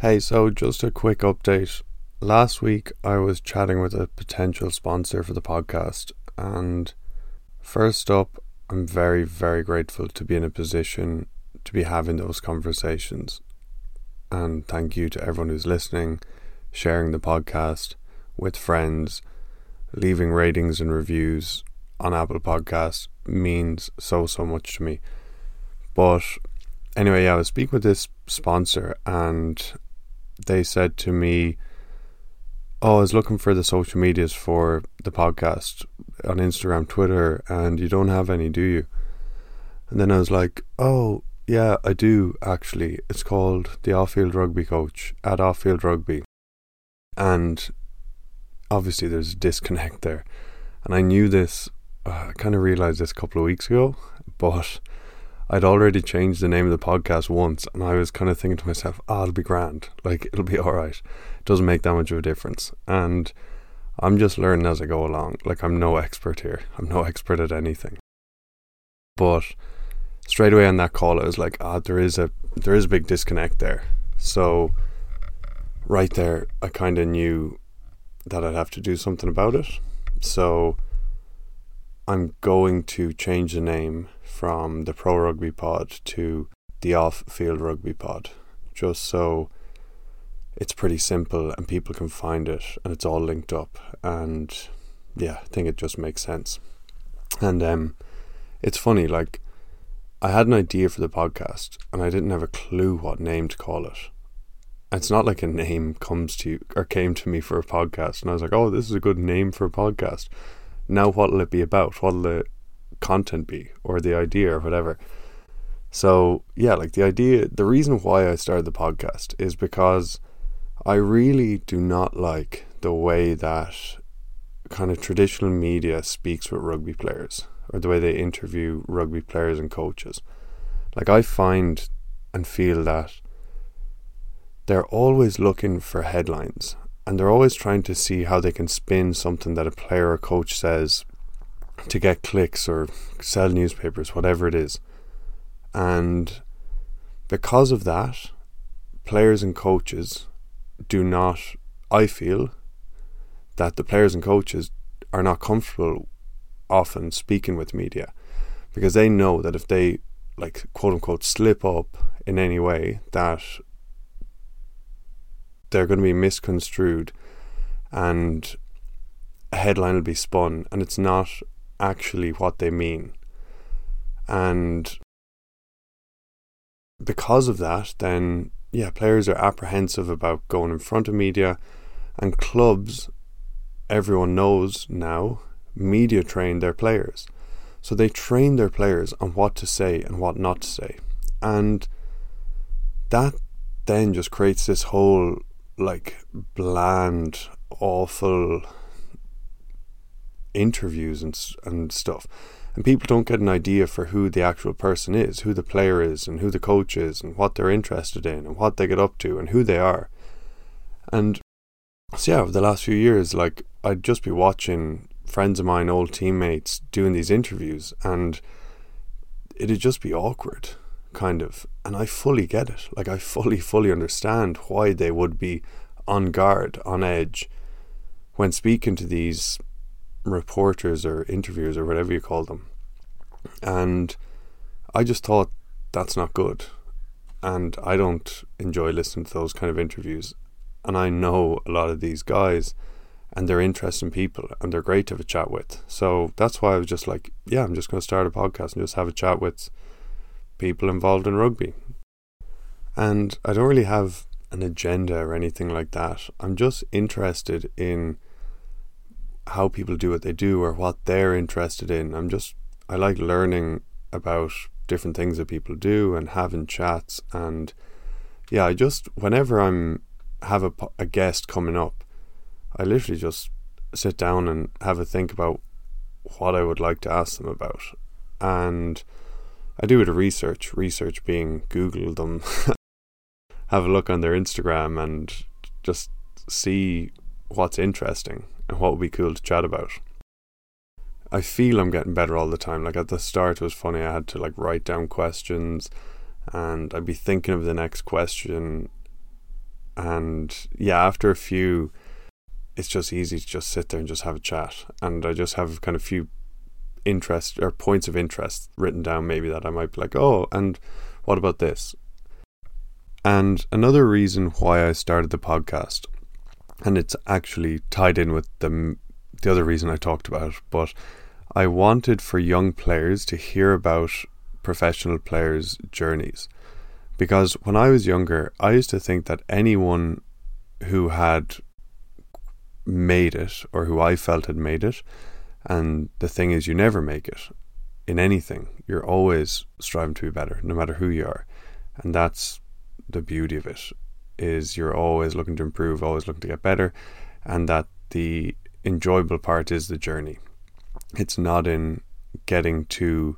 Hey, so just a quick update. Last week I was chatting with a potential sponsor for the podcast, and first up, I'm very, very grateful to be in a position to be having those conversations. And thank you to everyone who's listening, sharing the podcast with friends, leaving ratings and reviews on Apple Podcasts means so, so much to me. But anyway, yeah, I was speaking with this sponsor and they said to me, Oh, I was looking for the social medias for the podcast on Instagram, Twitter, and you don't have any, do you? And then I was like, Oh, yeah, I do actually. It's called the Off Field Rugby Coach at Off Field Rugby. And obviously, there's a disconnect there. And I knew this, uh, I kind of realized this a couple of weeks ago, but I'd already changed the name of the podcast once, and I was kind of thinking to myself, "Ah, oh, it'll be grand. Like it'll be all right. It doesn't make that much of a difference." And I'm just learning as I go along. Like I'm no expert here. I'm no expert at anything. But straight away on that call, I was like, "Ah, oh, there is a there is a big disconnect there." So right there, I kind of knew that I'd have to do something about it. So I'm going to change the name from the Pro Rugby Pod to the Off Field Rugby Pod, just so it's pretty simple and people can find it and it's all linked up. And yeah, I think it just makes sense. And um, it's funny, like, I had an idea for the podcast and I didn't have a clue what name to call it. It's not like a name comes to you or came to me for a podcast and I was like, oh, this is a good name for a podcast. Now, what'll it be about? What'll it content be or the idea or whatever. So, yeah, like the idea, the reason why I started the podcast is because I really do not like the way that kind of traditional media speaks with rugby players or the way they interview rugby players and coaches. Like, I find and feel that they're always looking for headlines and they're always trying to see how they can spin something that a player or coach says to get clicks or sell newspapers, whatever it is. And because of that, players and coaches do not, I feel, that the players and coaches are not comfortable often speaking with media because they know that if they, like, quote unquote, slip up in any way, that they're going to be misconstrued and a headline will be spun and it's not actually what they mean. And because of that, then, yeah, players are apprehensive about going in front of media, and clubs, everyone knows now, media train their players. So they train their players on what to say and what not to say. And that then just creates this whole like bland, awful interviews and and stuff, and people don't get an idea for who the actual person is, who the player is, and who the coach is, and what they're interested in, and what they get up to, and who they are. And so yeah, over the last few years, like I'd just be watching friends of mine, old teammates, doing these interviews, and it'd just be awkward, kind of. And I fully get it. Like I fully, fully understand why they would be on guard, on edge, when speaking to these reporters or interviewers or whatever you call them. And I just thought that's not good. And I don't enjoy listening to those kind of interviews. And I know a lot of these guys and they're interesting people and they're great to have a chat with. So that's why I was just like, yeah, I'm just going to start a podcast and just have a chat with people involved in rugby. And I don't really have an agenda or anything like that. I'm just interested in how people do what they do or what they're interested in. I'm just I like learning about different things that people do and having chats and yeah, I just whenever I'm have a, a guest coming up, I literally just sit down and have a think about what I would like to ask them about. And I do a research, research being Google them, have a look on their Instagram and just see what's interesting and what would be cool to chat about. I feel I'm getting better all the time. Like at the start, it was funny. I had to like write down questions, and I'd be thinking of the next question, And yeah, after a few, it's just easy to just sit there and just have a chat. And I just have kind of few interest or points of interest written down, maybe that I might be like, oh, and what about this? And another reason why I started the podcast, and it's actually tied in with the the other reason I talked about, but I wanted for young players to hear about professional players' journeys. Because when I was younger, I used to think that anyone who had made it, or who I felt had made it, and the thing is, you never make it in anything. You're always striving to be better, no matter who you are. And that's the beauty of it, is you're always looking to improve, always looking to get better, and that the enjoyable part is the journey. It's not in getting to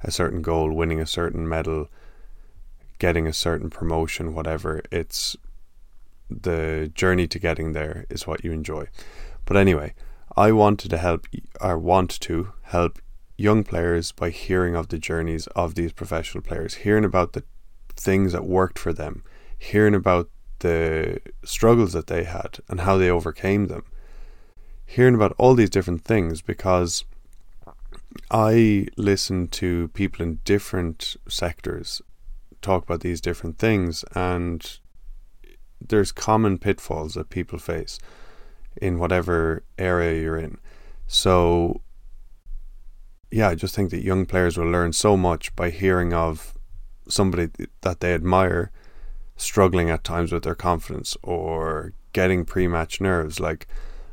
a certain goal, winning a certain medal, getting a certain promotion, whatever. It's the journey to getting there is what you enjoy. But anyway, I wanted to help, or want to help young players by hearing of the journeys of these professional players, hearing about the things that worked for them, hearing about the struggles that they had and how they overcame them, hearing about all these different things because I listen to people in different sectors talk about these different things, and there's common pitfalls that people face in whatever area you're in. So, yeah, I just think that young players will learn so much by hearing of somebody that they admire struggling at times with their confidence or getting pre match nerves. Like,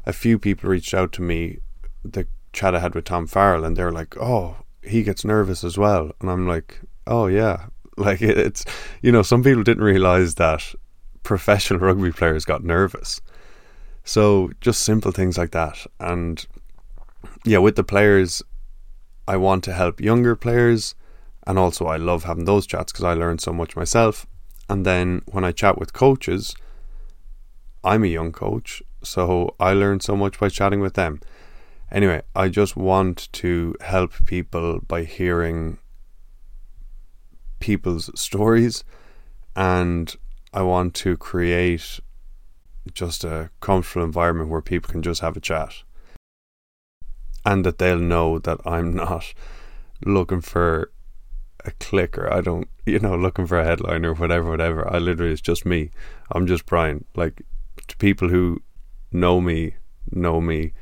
a few people reached out to me, the chat I had with Tom Farrell, and they're like, "Oh, he gets nervous as well," and I'm like, "Oh yeah." Like it's, you know, some people didn't realize that professional rugby players got nervous. So just simple things like that. And yeah, with the players, I want to help younger players. And also, I love having those chats because I learn so much myself. And then when I chat with coaches, I'm a young coach, so I learn so much by chatting with them. Anyway, I just want to help people by hearing people's stories and I want to create just a comfortable environment where people can just have a chat and that they'll know that I'm not looking for a clicker. I don't, you know, looking for a headline or whatever, whatever. I literally, it's just me. I'm just Brian. Like, to people who know me, know me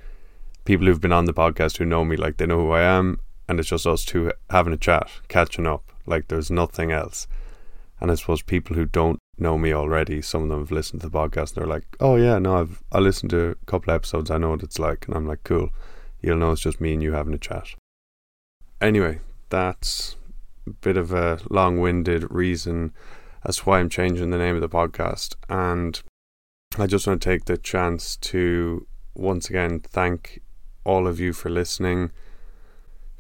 people who've been on the podcast who know me, like they know who I am, and it's just us two having a chat, catching up. Like there's nothing else. And I suppose people who don't know me already, some of them have listened to the podcast and they're like, "Oh yeah, no, I've I listened to a couple episodes. I know what it's like." And I'm like, "Cool, you'll know it's just me and you having a chat." Anyway, that's bit of a long-winded reason as to why I'm changing the name of the podcast, and I just want to take the chance to once again thank all of you for listening.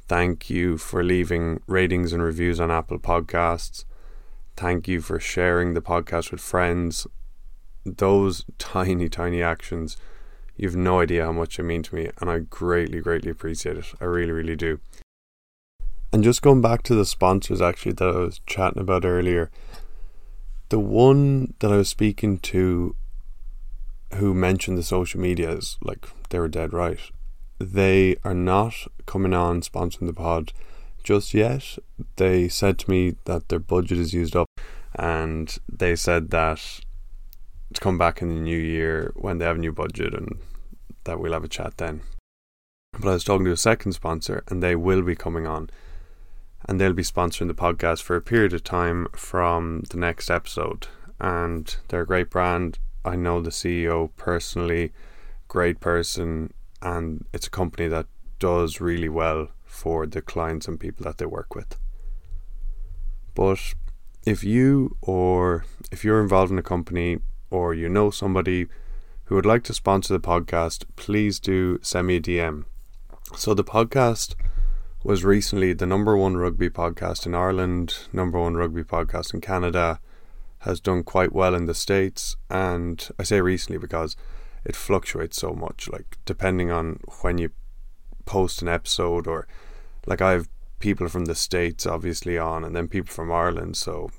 Thank you for leaving ratings and reviews on Apple Podcasts. Thank you for sharing the podcast with friends. Those tiny, tiny actions, you've no idea how much they mean to me, and I greatly, greatly appreciate it. I really, really do. And just going back to the sponsors, actually, that I was chatting about earlier, the one that I was speaking to who mentioned the social media is like they were dead right they are not coming on sponsoring the pod just yet. They said to me that their budget is used up and they said that to come back in the new year when they have a new budget and that we'll have a chat then. But I was talking to a second sponsor and they will be coming on and they'll be sponsoring the podcast for a period of time from the next episode. And they're a great brand. I know the CEO personally, great person, and it's a company that does really well for the clients and people that they work with. But if you or if you're involved in a company or you know somebody who would like to sponsor the podcast, please do send me a DM. So the podcast was recently the number one rugby podcast in Ireland, number one rugby podcast in Canada, has done quite well in the States, and I say recently because it fluctuates so much. Like depending on when you post an episode, or like I have people from the states obviously on, and then people from Ireland. So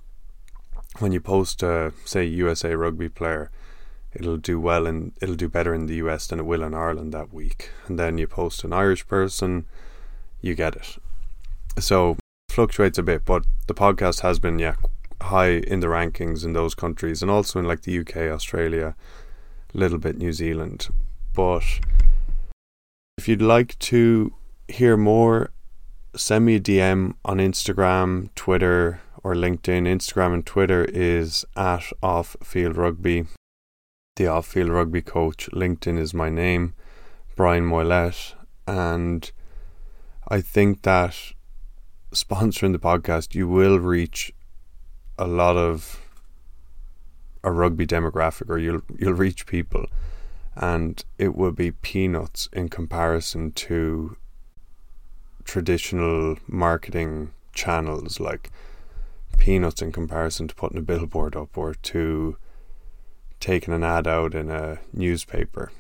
when you post a say USA rugby player, it'll do well and it'll do better in the US than it will in Ireland that week. And then you post an Irish person, you get it. So fluctuates a bit, but the podcast has been yeah high in the rankings in those countries and also in like the UK, Australia, a little bit New Zealand. But if you'd like to hear more, send me a DM on Instagram, Twitter, or LinkedIn. Instagram and Twitter is at Off Field Rugby, the Off Field Rugby coach. LinkedIn is my name, Brian Moylett, and I think that sponsoring the podcast, you will reach a lot of a rugby demographic, or you'll you'll reach people, and it will be peanuts in comparison to traditional marketing channels like peanuts in comparison to putting a billboard up or to taking an ad out in a newspaper.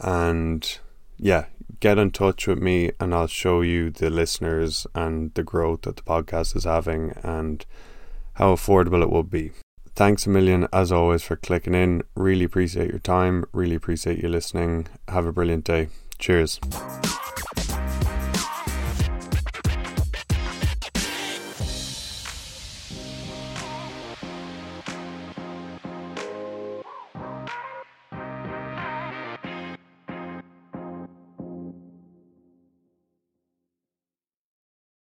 And yeah, get in touch with me and I'll show you the listeners and the growth that the podcast is having and how affordable it will be. Thanks a million, as always, for clicking in. Really appreciate your time. Really appreciate you listening. Have a brilliant day. Cheers.